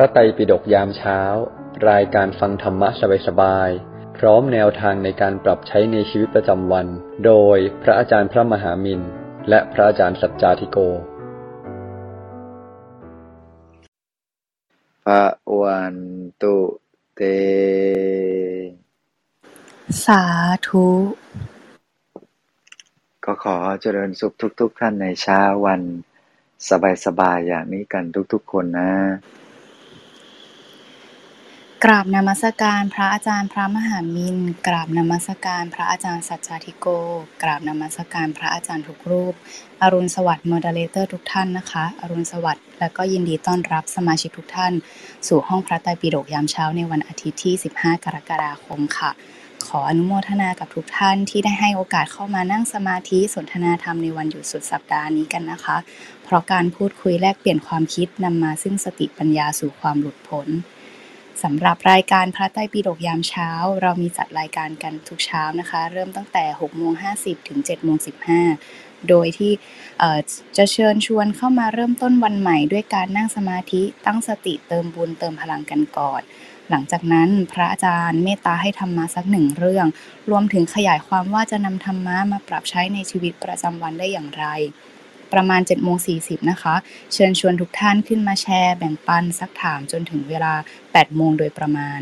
ระไตรปิฎกยามเช้า รายการฟังธรรมะสบายๆ พร้อมแนวทางในการปรับใช้ในชีวิตประจำวัน โดยพระอาจารย์พระมหามินและพระอาจารย์สัจจาธิโก พระวันตุเต สาธุ ก็ขอเจริญสุขทุก ๆ ท่านในเช้าวัน สบายๆอย่างนี้กันทุก ๆ คนนะ กราบนมัสการพระอาจารย์พระมหามินกราบนมัสการพระอาจารย์สัจจาธิโก กราบนมัสการพระอาจารย์ทุกรูป อรุณสวัสดิ์มอดเลเตอร์ทุกท่านนะคะ อรุณสวัสดิ์และก็ยินดีต้อนรับสมาชิกทุกท่าน สู่ห้องพระไตรปิฎกยามเช้าในวันอาทิตย์ที่ 15 กรกฎาคมค่ะ ขออนุโมทนากับทุกท่านที่ได้ให้โอกาสเข้ามานั่งสมาธิสนทนาธรรมในวันหยุดสุดสัปดาห์นี้กันนะคะ เพราะการพูดคุยแลกเปลี่ยนความคิดนำมาซึ่งสติปัญญาสู่ความหลุดพ้น สำหรับรายการพระไตรปิฎกยามเช้า เรามีจัดรายการกันทุกเช้านะคะ เริ่มตั้งแต่6โมง50 ถึง7โมง15 โดยที่จะเชิญชวนเข้ามาเริ่มต้นวันใหม่ด้วยการนั่งสมาธิตั้งสติเติมบุญเติมพลังกันก่อน หลังจากนั้นพระอาจารย์เมตตาให้ธรรมะสักหนึ่งเรื่อง รวมถึงขยายความว่าจะนำธรรมะมาปรับใช้ในชีวิตประจำวันได้อย่างไร ประมาณ7โมง40นะคะ เชิญชวนทุกท่านขึ้นมาแชร์ แบ่งปันซักถามจนถึงเวลา8โมงโดยประมาณ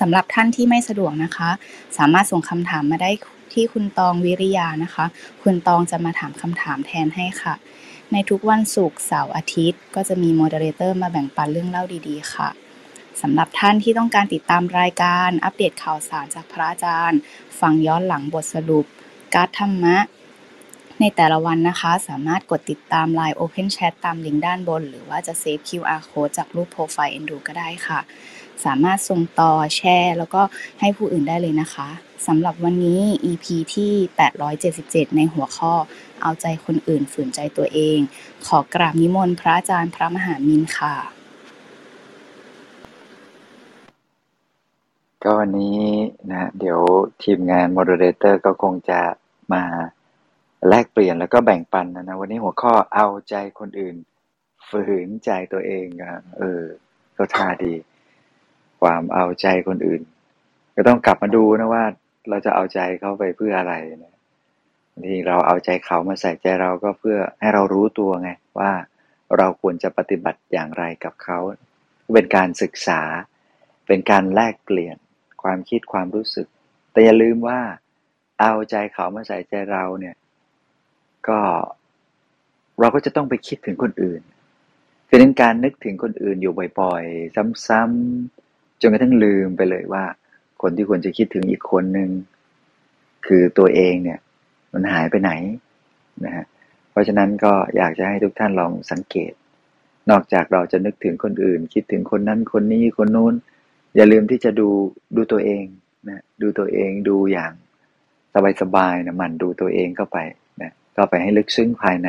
สำหรับท่านที่ไม่สะดวกนะคะ สามารถส่งคำถามมาได้ที่คุณตองวิริยานะคะ คุณตองจะมาถามคำถามแทนให้ค่ะ ในทุกวันศุกร์เสาร์อาทิตย์ ก็จะมี moderator มาแบ่งปันเรื่องเล่าดีๆ ค่ะสำหรับท่านที่ต้องการติดตามรายการอัปเดตข่าวสารจากพระอาจารย์ ฟังย้อนหลังบทสรุป การธรรมะ ในแต่ละวันนะคะ สามารถกดติดตาม Line Open Chat ตามลิงก์ด้านบน หรือว่าจะเซฟ QR Code จากรูปโปรไฟล์ Endo ก็ได้ค่ะ สามารถส่งต่อแชร์ แล้วก็ให้ผู้อื่นได้เลยนะคะสำหรับวันนี้ EP ที่ 877 ในหัวข้อ เอาใจคนอื่นฝืนใจตัวเอง ขอกราบนิมนต์พระอาจารย์พระมหามินค่ะ ก็วันนี้นะ เดี๋ยวทีมงาน Moderator ก็คงจะมา แลกเปลี่ยนแล้วก็แบ่งปันนะนะวันนี้หัวข้อเอาใจคนอื่น ฝืนใจตัวเองอะเออก็ท่าดี ความเอาใจคนอื่น ก็ต้องกลับมาดูนะว่า เราจะเอาใจเขาไปเพื่ออะไรนะบางทีเราเอาใจเขามาใส่ใจเราก็เพื่อให้เรารู้ตัวไงว่าเราควรจะปฏิบัติอย่างไรกับเขา เป็นการศึกษา เป็นการแลกเปลี่ยนความคิดความรู้สึก แต่อย่าลืมว่า เอาใจเขามาใส่ใจเราเนี่ย ก็เราก็จะต้องไปคิดถึงคนอื่นคือนั้นการนึกถึงคนอื่นอยู่บ่อยๆ ซ้ำๆจนกระทั่งลืมไปเลยว่า คนที่ควรจะคิดถึงอีกคนหนึ่งคือตัวเองเนี่ย มันหายไปไหนนะฮะเพราะฉะนั้นก็อยากจะให้ทุกท่านลองสังเกต นอกจากเราจะนึกถึงคนอื่น คิดถึงคนนั้นคนนี้คนนู้น อย่าลืมที่จะดูดูตัวเองนะดูตัวเองดูอย่างสบายๆนะหมันดูตัวเองเข้าไป ก็ไปให้ลึกซึ้งภายใน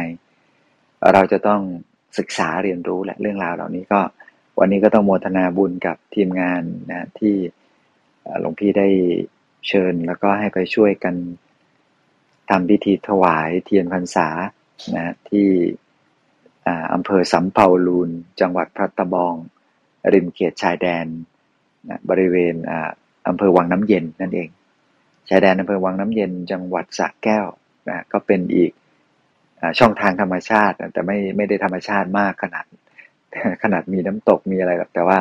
เราจะต้องศึกษาเรียนรู้แหละเรื่องราวเหล่านี้ก็วันนี้ก็ต้องโมทนาบุญกับทีมงานนะที่หลวงพี่ได้เชิญแล้วก็ให้ไปช่วยกันทำพิธีถวายเทียนพรรษานะที่อำเภอสำเภาลูน จังหวัดพัตบอง ริมเขตชายแดนนะบริเวณอำเภอวังน้ำเย็นนั่นเอง ชายแดนอำเภอวังน้ำเย็น จังหวัดสระแก้ว นะก็เป็นอีกช่องทางธรรมชาติ แต่ไม่ไม่ได้ธรรมชาติมากขนาดขนาดมีน้ำตกมีอะไรหรอกแต่ว่า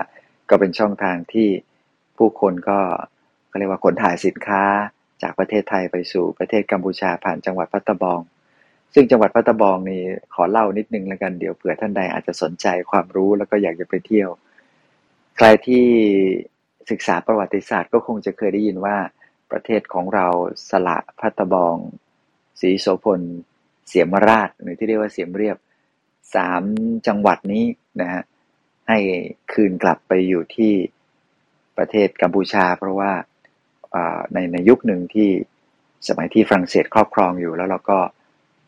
ก็เป็นช่องทางที่ผู้คนก็เขาเรียกว่าขนถ่ายสินค้าจากประเทศไทยไปสู่ประเทศกัมพูชาผ่านจังหวัดพัตตบอง ซึ่งจังหวัดพัตตบองนี่ขอเล่านิดนึงแล้วกันเดี๋ยวเผื่อท่านใดอาจจะสนใจความรู้แล้วก็อยากจะไปเที่ยว ใครที่ศึกษาประวัติศาสตร์ก็คงจะเคยได้ยินว่าประเทศของเราสละพัตตบอง ศรีโสพล เสียมราชหรือที่เรียกว่าเสียมเรียบสามจังหวัดนี้นะฮะให้คืนกลับไปอยู่ที่ประเทศกัมพูชา เพราะว่าในในยุคหนึ่งที่สมัยที่ฝรั่งเศสครอบครองอยู่ แล้วเราก็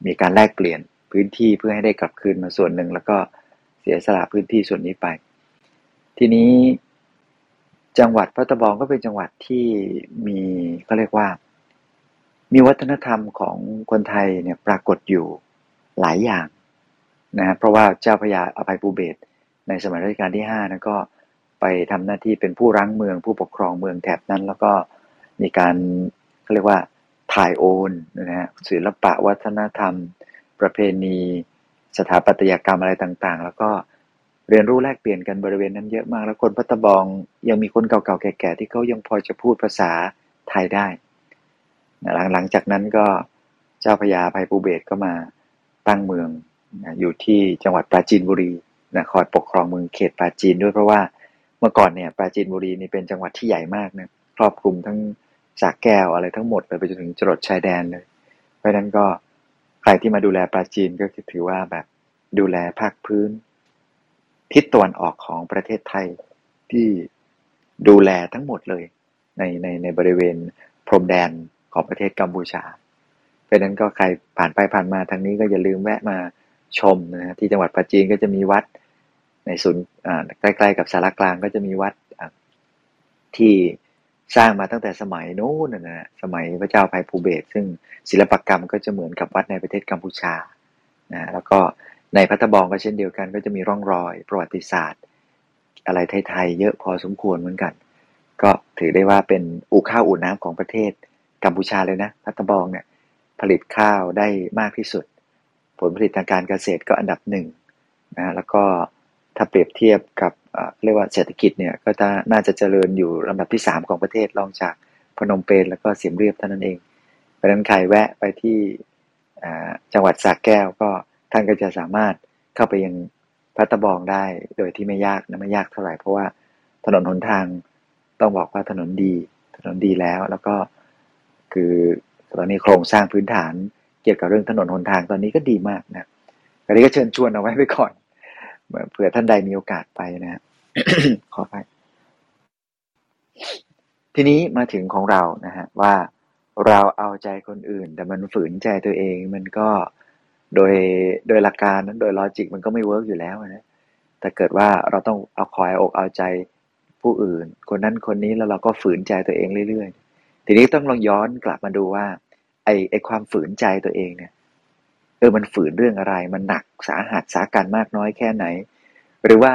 มีการแลกเปลี่ยนพื้นที่เพื่อให้ได้กลับคืนมาส่วนหนึ่ง แล้วก็เสียสละพื้นที่ส่วนนี้ไป ทีนี้จังหวัดพัตบองก็เป็นจังหวัดที่มีเขาเรียกว่า มีวัฒนธรรมของคนไทยเนี่ยปรากฏอยู่หลายอย่างนะเพราะว่าเจ้าพระยาอภัยภูเบศในสมัยรัชกาลที่ห้านั้นก็ไปทำหน้าที่เป็นผู้รั้งเมืองผู้ปกครองเมืองแถบนั้น แล้วก็มีการเขาเรียกว่าถ่ายโอนนะฮะศิลปะวัฒนธรรม ประเพณี สถาปัตยกรรมอะไรต่างๆ แล้วก็เรียนรู้แลกเปลี่ยนกันบริเวณนั้นเยอะมาก แล้วคนพัตบองยังมีคนเก่าๆแก่ๆที่เขายังพอจะพูดภาษาไทยได้ หลังหลังจากนั้นก็เจ้าพญาภัยภูเบศก็มาตั้งเมืองนะอยู่ที่จังหวัดปราจีนบุรีนะคอยปกครองเมืองเขตปราจีนด้วยเพราะว่าเมื่อก่อนเนี่ยปราจีนบุรีนี่เป็นจังหวัดที่ใหญ่มากนะครอบคลุมทั้งสากแก้วอะไรทั้งหมดเลยไปจนถึงจรดชายแดนเลย เพราะนั้นก็ใครที่มาดูแลปราจีนก็ถือว่าแบบดูแลภาคพื้น ทิศตะวันออกของประเทศไทยที่ดูแลทั้งหมดเลย ในในในบริเวณพรมแดน ของประเทศกัมพูชาเพราะนั้นก็ใครผ่านไปผ่านมาทางนี้ก็อย่าลืมแวะมาชมนะที่จังหวัดปราจีนก็จะมีวัดในศูนย์ใกล้ๆกับสารกลางก็จะมีวัดที่สร้างมาตั้งแต่สมัยโน้นนะสมัยพระเจ้าภัยภูเบศซึ่งศิลปกรรมก็จะเหมือนกับวัดในประเทศกัมพูชานะแล้วก็ในพัทบองก็เช่นเดียวกันก็จะมีร่องรอย ประวัติศาสตร์ อะไรไทยๆเยอะพอสมควรเหมือนกัน ก็ถือได้ว่าเป็นอู่ข้าวอู่น้ำของประเทศ กัมพูชาเลยนะพัทบองเนี่ยผลิตข้าวได้มากที่สุด ผลผลิตทางการเกษตรก็อันดับหนึ่งนะแล้วก็ถ้าเปรียบเทียบกับเรียกว่าเศรษฐกิจเนี่ยก็น่าจะเจริญอยู่ลำดับที่ 3 ของประเทศรองจากพนมเปญแล้วก็เสียมเรียบเท่านั้นเองเพราะนั้นใครแวะไปที่จังหวัดสระแก้วก็ท่านก็จะสามารถเข้าไปยังพัตบองได้โดยที่ไม่ยากนะไม่ยากเท่าไหร่เพราะว่าถนนหนทางต้องบอกว่าถนนดี ถนนดีแล้วแล้วก็ คือตอนนี้โครงสร้างพื้นฐานเกี่ยวกับเรื่องถนนหนทางตอนนี้ก็ดีมากนะอันนี้ก็เชิญชวนเอาไว้ไปก่อนเผื่อท่านใดมีโอกาสไปนะขอไปทีนี้มาถึงของเรานะฮะว่าเราเอาใจคนอื่น แต่มันฝืนใจตัวเองมันก็โดยโดยหลักการนั้นโดย logic มันก็ไม่ work อยู่แล้วนะแต่เกิดว่าเราต้องเอาคอยอกเอาใจผู้อื่น คนนั้นคนนี้แล้วเราก็ฝืนใจตัวเองเรื่อยๆ ทีนี้ต้องลองย้อนกลับมาดูว่า ไอไอความฝืนใจตัวเองเนี่ยเออมันฝืนเรื่องอะไร มันหนักสาหัสสากรรจ์มากน้อยแค่ไหน หรือว่า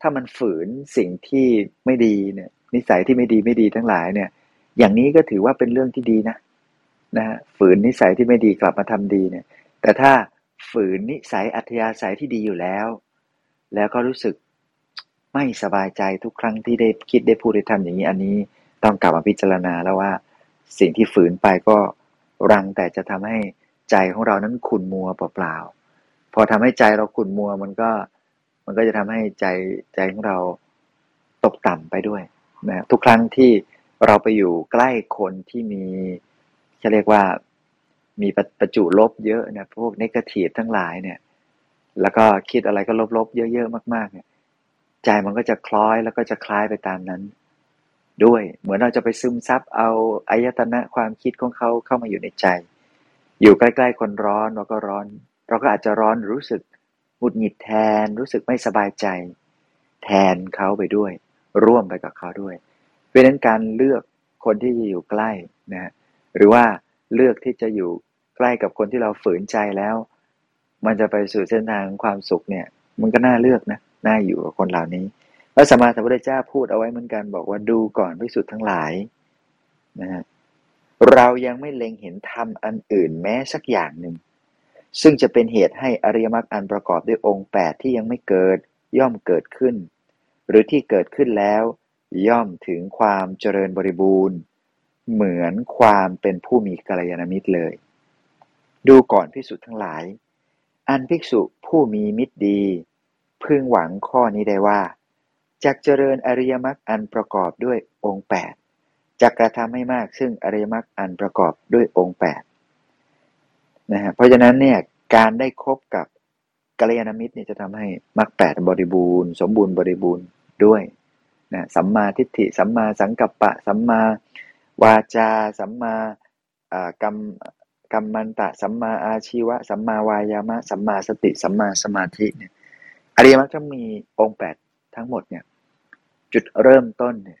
ถ้ามันฝืนสิ่งที่ไม่ดีเนี่ย นิสัยที่ไม่ดีไม่ดีทั้งหลายเนี่ย อย่างนี้ก็ถือว่าเป็นเรื่องที่ดีนะนะฮะฝืนนิสัยที่ไม่ดีกลับมาทำดีเนี่ย แต่ถ้าฝืนนิสัยอัธยาศัยที่ดีอยู่แล้ว แล้วก็รู้สึกไม่สบายใจทุกครั้งที่ได้คิดได้พูดได้ทำอย่างนี้อันนี้ ต้องกลับมาพิจารณาแล้วว่า สิ่งที่ฝืนไปก็รังแต่จะทำให้ใจของเรานั้นขุ่นมัวเปล่าๆ พอทำให้ใจเราขุ่นมัวมันก็มันก็จะทำให้ใจใจของเราตกต่ำไปด้วยนะทุกครั้งที่เราไปอยู่ใกล้คนที่มีจะเรียกว่ามีประจุลบเยอะนะพวกนกทีฟทั้งหลายเนี่ย แล้วก็คิดอะไรก็ลบๆ เยอะๆมากๆเนี่ย ใจมันก็จะคล้อยแล้วก็จะคล้ายไปตามนั้น ด้วย เหมือนเราจะไปซึมซับเอาอายตนะความคิดของเขาเข้ามาอยู่ในใจ อยู่ใกล้ๆคนร้อนเราก็ร้อน เราก็อาจจะร้อนรู้สึกหงุดหงิดแทน รู้สึกไม่สบายใจ แทนเขาไปด้วย ร่วมไปกับเขาด้วย เพราะนั้นการเลือกคนที่จะอยู่ใกล้นะหรือว่าเลือกที่จะอยู่ใกล้กับคนที่เราฝืนใจแล้ว มันจะไปสู่เส้นทางความสุขเนี่ย มันก็น่าเลือกนะน่าอยู่กับคนเหล่านี้ พระสัมมาสัมพุทธเจ้าพูดเอาไว้เหมือนกัน บอกว่าดูก่อนพิสุทธ์ทั้งหลายนะฮะเรายังไม่เล็งเห็นธรรมอันอื่นแม้สักอย่างหนึ่ง ซึ่งจะเป็นเหตุให้อริยมรรคอันประกอบด้วยองค์แปดที่ยังไม่เกิดย่อมเกิดขึ้น หรือที่เกิดขึ้นแล้ว ย่อมถึงความเจริญบริบูรณ์ เหมือนความเป็นผู้มีกัลยาณมิตรเลย ดูก่อนภิกษุทั้งหลาย อันภิกษุผู้มีมิตรดี พึงหวังข้อนี้ได้ว่า จากเจริญอริยมรรคอันประกอบด้วยองค์แปดจะกกระทำให้มากซึ่งอริยมรรคอันประกอบด้วยองค์แปดนะฮะเพราะฉะนั้นเนี่ยการได้คบกับกัลยาณมิตรเนี่ยจะทำให้มรรคแปดบริบูรณ์ สมบูรณ์บริบูรณ์ด้วยนะสัมมาทิฏฐิ สัมมาสังกัปปะ สัมมาวาจา สัมมากรรมกรรมันตะ สัมมาอาชีวะ สัมมาวายามะ สัมมาสติ สัมมาสมาธิเนี่ยอริยมรรคจะมีองค์แปด ทั้งหมดเนี่ยจุดเริ่มต้นเนี่ย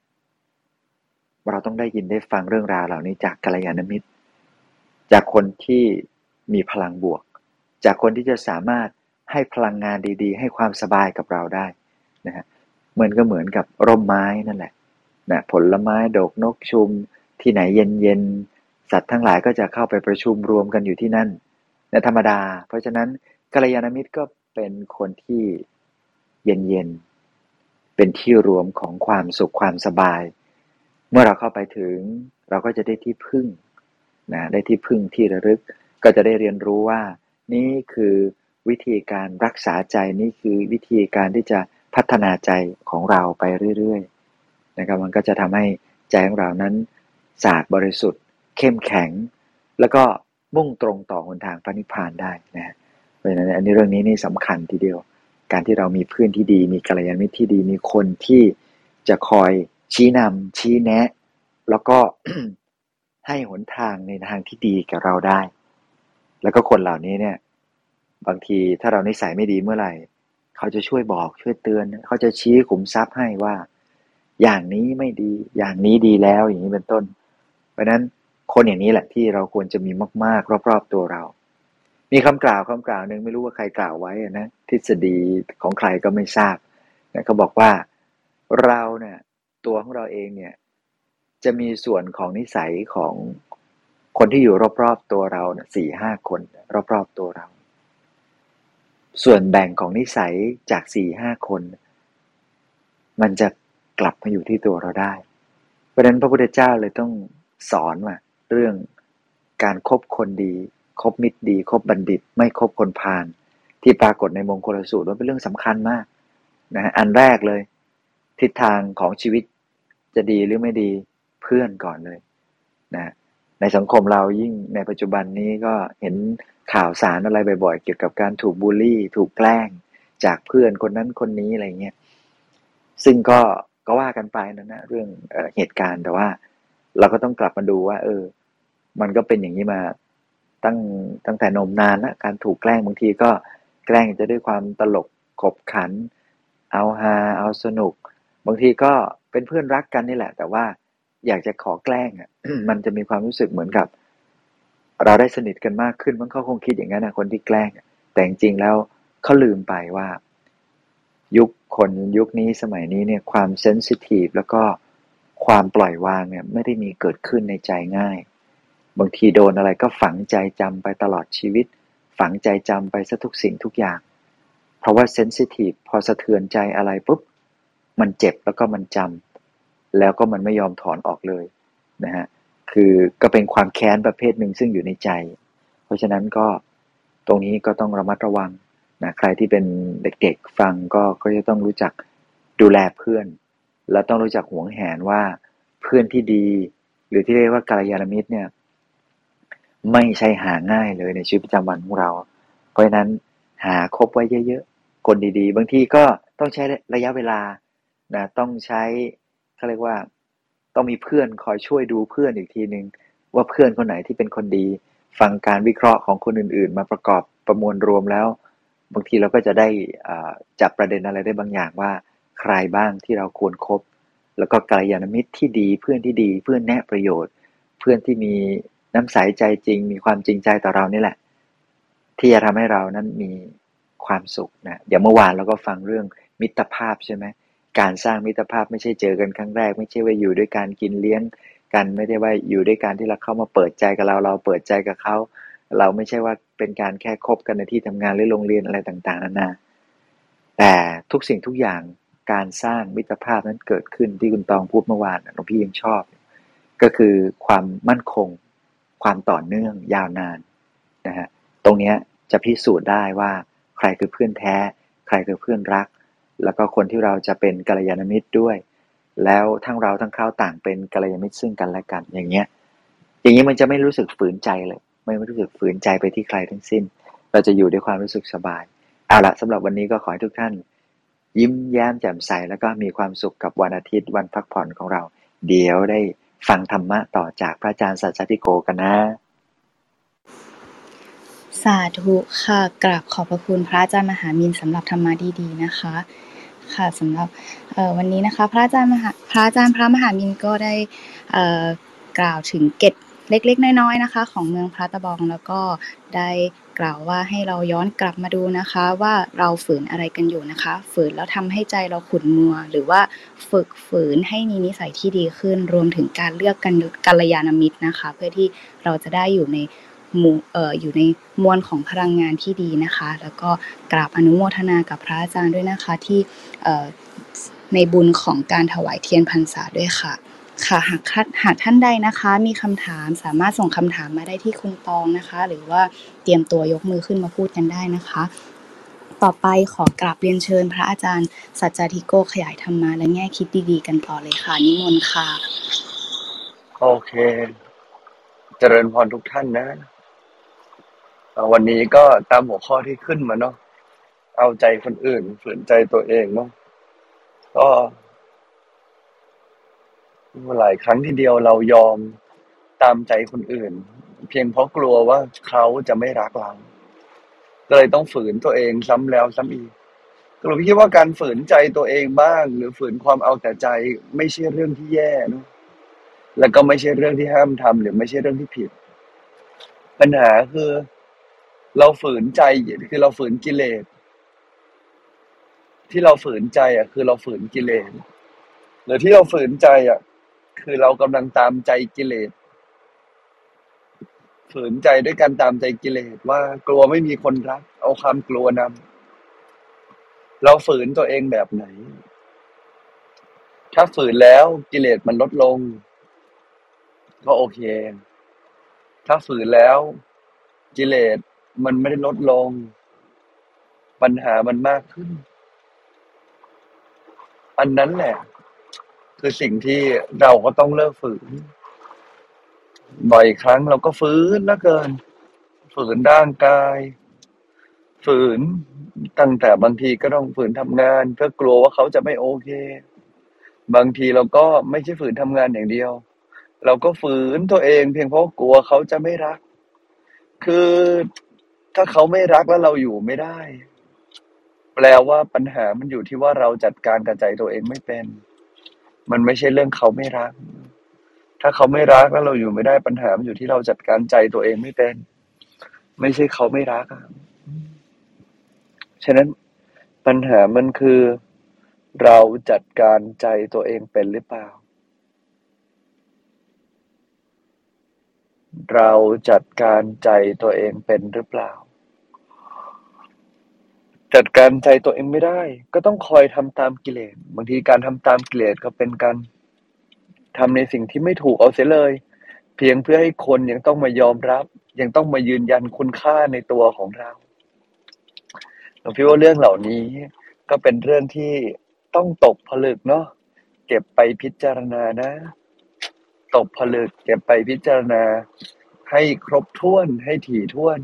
เราต้องได้ยินได้ฟังเรื่องราวเหล่านี้จากกัลยาณมิตร จากคนที่มีพลังบวก จากคนที่จะสามารถให้พลังงานดี ๆ ให้ความสบายกับเราได้นะฮะมันก็เหมือนกับร่มไม้นั่นแหละนะผลไม้ดอกนกชุม ที่ไหนเย็นเย็นสัตว์ทั้งหลายก็จะเข้าไปประชุมรวมกันอยู่ที่นั่นนะธรรมดา เพราะฉะนั้นกัลยาณมิตรก็เป็นคนที่เย็น เป็นที่รวมของความสุขความสบาย เมื่อเราเข้าไปถึง เราก็จะได้ที่พึ่งนะได้ที่พึ่งที่ระลึก ก็จะได้เรียนรู้ว่า นี่คือวิธีการรักษาใจนี่คือวิธีการที่จะพัฒนาใจของเราไปเรื่อยๆนะครับมันก็จะทำให้ใจของเรานั้นสะอาดบริสุทธิ์ เข้มแข็ง แล้วก็มุ่งตรงต่อหนทางพระนิพพานได้นะเพราะฉะนั้นอันนี้เรื่องนี้นี่สำคัญทีเดียว การที่เรามีเพื่อนที่ดี มีกัลยาณมิตรที่ดี มีคนที่จะคอยชี้นำชี้แนะ แล้วก็ให้หนทางในทางที่ดีกับเราได้ แล้วก็คนเหล่านี้เนี่ย บางทีถ้าเรานิสัยไม่ดีเมื่อไหร่ เขาจะช่วยบอกช่วยเตือน เขาจะชี้ขุมทรัพย์ให้ว่า อย่างนี้ไม่ดี อย่างนี้ดีแล้วอย่างนี้เป็นต้น เพราะฉะนั้นคนอย่างนี้แหละที่เราควรจะมีมาก ๆ รอบ ๆ ตัวเรา มีคำกล่าวคำกล่าวหนึ่งไม่รู้ว่าใครกล่าวไว้นะทฤษฎีของใครก็ไม่ทราบนะเขาบอกว่าเราเนี่ยตัวของเราเองเนี่ยจะมีส่วนของนิสัยของคนที่อยู่รอบๆตัวเราเนี่ยสี่ห้าคน รอบๆตัวเรา ส่วนแบ่งของนิสัยจากสี่ห้าคน มันจะกลับมาอยู่ที่ตัวเราได้ เพราะฉะนั้นพระพุทธเจ้าเลยต้องสอนว่าเรื่องการครบคนดี คบมิตรดี คบบัณฑิต ไม่คบคนพาลที่ปรากฏในมงคลสูตรว่าเป็นเรื่องสำคัญมากนะอันแรกเลย ทิศทางของชีวิตจะดีหรือไม่ดีเพื่อนก่อนเลยนะในสังคมเรายิ่งในปัจจุบันนี้ก็เห็นข่าวสารอะไรบ่อยๆ เกี่ยวกับการถูกบูลลี่ ถูกแกล้ง จากเพื่อนคนนั้นคนนี้อะไรเงี้ยซึ่งก็ก็ว่ากันไปนะนะเรื่องเอเหตุการณ์แต่ว่า เราก็ต้องกลับมาดูว่า เออ มันก็เป็นอย่างนี้มา ตั้งตั้งแต่นมนานแล้วการถูกแกล้งบางทีก็แกล้งจะด้วยความตลกขบขัน เอาฮาเอาสนุก บางทีก็เป็นเพื่อนรักกันนี่แหละ แต่ว่าอยากจะขอแกล้งอะมันจะมีความรู้สึกเหมือนกับ เราได้สนิทกันมากขึ้นมันเขาคงคิดอย่างนั้นนะคนที่แกล้ง แต่จริงแล้วเขาลืมไปว่า ยุคคนยุคนี้สมัยนี้เนี่ยความเซนซิทีฟแล้วก็ความปล่อยวางเนี่ยไม่ได้มีเกิดขึ้นในใจง่าย บางทีโดนอะไรก็ฝังใจจำไปตลอดชีวิต ฝังใจจำไปซะทุกสิ่งทุกอย่าง เพราะว่าเซนซิทีฟพอสะเทือนใจอะไรปุ๊บ มันเจ็บแล้วก็มันจำแล้วก็มันไม่ยอมถอนออกเลยนะฮะคือก็เป็นความแค้นประเภทหนึ่งซึ่งอยู่ในใจ เพราะฉะนั้นก็ตรงนี้ก็ต้องระมัดระวังนะใครที่เป็นเด็กๆฟังก็ก็จะต้องรู้จักดูแลเพื่อน แล้วต้องรู้จักหวงแหนว่าเพื่อนที่ดี หรือที่เรียกว่าการยานมิตรเนี่ย ไม่ใช่หาง่ายเลยในชีวิตประจำวันของเรา เพราะฉะนั้นหาคบไว้เยอะๆ คนดีๆ บางทีก็ต้องใช้ระยะเวลานะต้องใช้เขาเรียกว่า ต้องมีเพื่อนคอยช่วยดูเพื่อนอีกทีหนึ่งว่าเพื่อนคนไหนที่เป็นคนดี ฟังการวิเคราะห์ของคนอื่นๆ มาประกอบประมวลรวมแล้ว บางทีเราก็จะได้จับประเด็นอะไรได้บางอย่างว่า ใครบ้างที่เราควรครบแล้วก็กัลยาณมิตรที่ดีเพื่อนที่ดีเพื่อนแนะประโยชน์ เพื่อนที่มี น้ำใสใจจริง มีความจริงใจต่อเรานี่แหละ ที่จะทำให้เรานั้นมีความสุขนะเดี๋ยวเมื่อวานเราก็ฟังเรื่องมิตรภาพใช่ไหมการสร้างมิตรภาพไม่ใช่เจอกันครั้งแรก ไม่ใช่ว่าอยู่ด้วยการกินเลี้ยงกันไม่ได้ว่าอยู่ด้วยการที่เราเข้ามาเปิดใจกับเราเราเปิดใจกับเขาเราไม่ใช่ว่าเป็นการแค่คบกันในที่ทำงานหรือโรงเรียนอะไรต่างๆนานาแต่ทุกสิ่งทุกอย่างการสร้างมิตรภาพนั้นเกิดขึ้นที่คุณตองพูดเมื่อวานหลวงพี่ยังชอบ ก็คือความมั่นคง ความต่อเนื่องยาวนานนะฮะตรงนี้จะพิสูจน์ได้ว่าใครคือเพื่อนแท้ ใครคือเพื่อนรัก แล้วก็คนที่เราจะเป็นกัลยาณมิตรด้วย แล้วทั้งเราทั้งเขาต่างเป็นกัลยาณมิตรซึ่งกันและกันอย่างเงี้ยอย่างนี้มันจะไม่รู้สึกฝืนใจเลย ไม่รู้สึกฝืนใจไปที่ใครทั้งสิ้น เราจะอยู่ด้วยความรู้สึกสบายเอาละสำหรับวันนี้ก็ขอให้ทุกท่าน ยิ้มแย้มแจ่มใสแล้วก็มีความสุขกับวันอาทิตย์วันพักผ่อนของเรา เดี๋ยวได้ ฟังธรรมะต่อจากพระอาจารย์สัจจติโกกันนะ สาธุค่ะ กราบขอบพระคุณพระอาจารย์มหามินสำหรับธรรมะดีๆนะคะ ค่ะสำหรับวันนี้นะคะ พระอาจารย์มหาพระอาจารย์พระมหามินก็ได้กล่าวถึงเกตเล็กๆ น้อยๆนะคะ ของเมืองพระตะบองแล้วก็ได้ กล่าวว่าให้เราย้อนกลับมาดูนะคะ ว่าเราฝืนอะไรกันอยู่นะคะ ฝืนแล้วทำให้ใจเราขุ่นมัว หรือว่าฝึกฝืนให้มีนิสัยที่ดีขึ้น รวมถึงการเลือกกันกัลยาณมิตรนะคะ เพื่อที่เราจะได้อยู่ในหมู่เอ่ออยู่ในมวลของพลังงานที่ดีนะคะ แล้วก็กราบอนุโมทนากับพระอาจารย์ด้วยนะคะที่เอ่อในบุญของการถวายเทียนพรรษาด้วยค่ะ ค่ะหากท่านหากท่านใดนะคะ มีคำถามสามารถส่งคำถามมาได้ที่คุณตองนะคะ หรือว่าเตรียมตัวยกมือขึ้นมาพูดกันได้นะคะ ต่อไปขอกราบเรียนเชิญ พระอาจารย์สัจจาธิโกขยายธรรมะและแง่คิดดีๆ กันต่อเลยค่ะนิมนต์ค่ะโอเค เจริญพรทุกท่านนะวันนี้ก็ตามหัวข้อที่ขึ้นมาเนาะเอาใจคนอื่นฝืนใจตัวเองเนาะก็ หลายครั้งทีเดียวเรายอมตามใจคนอื่น เพียงเพราะกลัวว่าเขาจะไม่รักเราก็เลยต้องฝืนตัวเองซ้ำแล้วซ้ำอีกก็เลยคิดว่าการฝืนใจตัวเองบ้าง หรือฝืนความเอาแต่ใจไม่ใช่เรื่องที่แย่นะแล้วก็ไม่ใช่เรื่องที่ห้ามทำหรือไม่ใช่เรื่องที่ผิด ปัญหาคือ เราฝืนใจคือเราฝืนกิเลสที่เราฝืนใจอะ คือเราฝืนกิเลสหรือที่เราฝืนใจอะ คือเรากำลังตามใจกิเลสฝืนใจด้วยการตามใจกิเลสว่ากลัวไม่มีคนรัก เอาความกลัวนำเราฝืนตัวเองแบบไหน ถ้าฝืนแล้วกิเลสมันลดลง ก็โอเค ถ้าฝืนแล้ว กิเลสมันไม่ได้ลดลง ปัญหามันมากขึ้น อันนั้นแหละ คือสิ่งที่เราก็ต้องเลิกฝืน บ่อยครั้งเราก็ฝืนเหลือเกิน ฝืนร่างกาย ฝืนตั้งแต่บางทีก็ต้องฝืนทำงาน เพื่อกลัวว่าเขาจะไม่โอเค บางทีเราก็ไม่ใช่ฝืนทำงานอย่างเดียว เราก็ฝืนตัวเอง เพียงเพราะกลัวเขาจะไม่รัก คือถ้าเขาไม่รักแล้วเราอยู่ไม่ได้ แปลว่าปัญหามันอยู่ที่ว่าเราจัดการกับใจตัวเองไม่เป็น มันไม่ใช่เรื่องเขาไม่รัก ถ้าเขาไม่รักแล้วเราอยู่ไม่ได้ปัญหามันอยู่ที่เราจัดการใจตัวเองไม่เป็น ไม่ใช่เขาไม่รักฉะนั้นปัญหามันคือ เราจัดการใจตัวเองเป็นหรือเปล่า เราจัดการใจตัวเองเป็นหรือเปล่า จัดการใจตัวเองไม่ได้ ก็ต้องคอยทำตามกิเลสบางทีการทำตามกิเลสก็เป็นการทำในสิ่งที่ไม่ถูกเอาเสียเลย เพียงเพื่อให้คนยังต้องมายอมรับ ยังต้องมายืนยันคุณค่าในตัวของเราเราพี่ว่าเรื่องเหล่านี้ก็เป็นเรื่องที่ต้องตกผลึกเนาะเก็บไปพิจารณานะ ตกผลึกเก็บไปพิจารณา ให้ครบถ้วนให้ถี่ถ้วน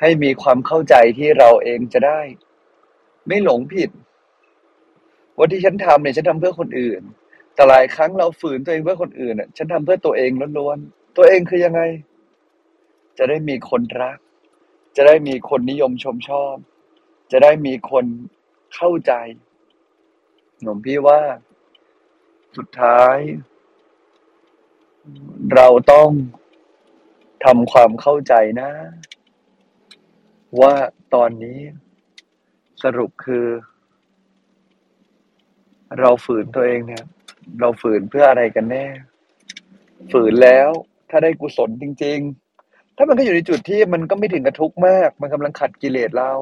ให้มีความเข้าใจที่เราเองจะได้ ไม่หลงผิด ว่าที่ฉันทำเนี่ยฉันทำเพื่อคนอื่น แต่หลายครั้งเราฝืนตัวเองเพื่อคนอื่นอะฉันทำเพื่อตัวเองล้วนๆตัวเองคือยังไง จะได้มีคนรัก จะได้มีคนนิยมชมชอบ จะได้มีคนเข้าใจหนุ่มพี่ว่า สุดท้าย เราต้องทำความเข้าใจนะ ว่าตอนนี้สรุปคือ เราฝืนตัวเองเนี่ย เราฝืนเพื่ออะไรกันแน่ ฝืนแล้วถ้าได้กุศลจริง ๆ ถ้ามันก็อยู่ในจุดที่มันก็ไม่ถึงกระทุกข์มาก มันกำลังขัดกิเลสเรา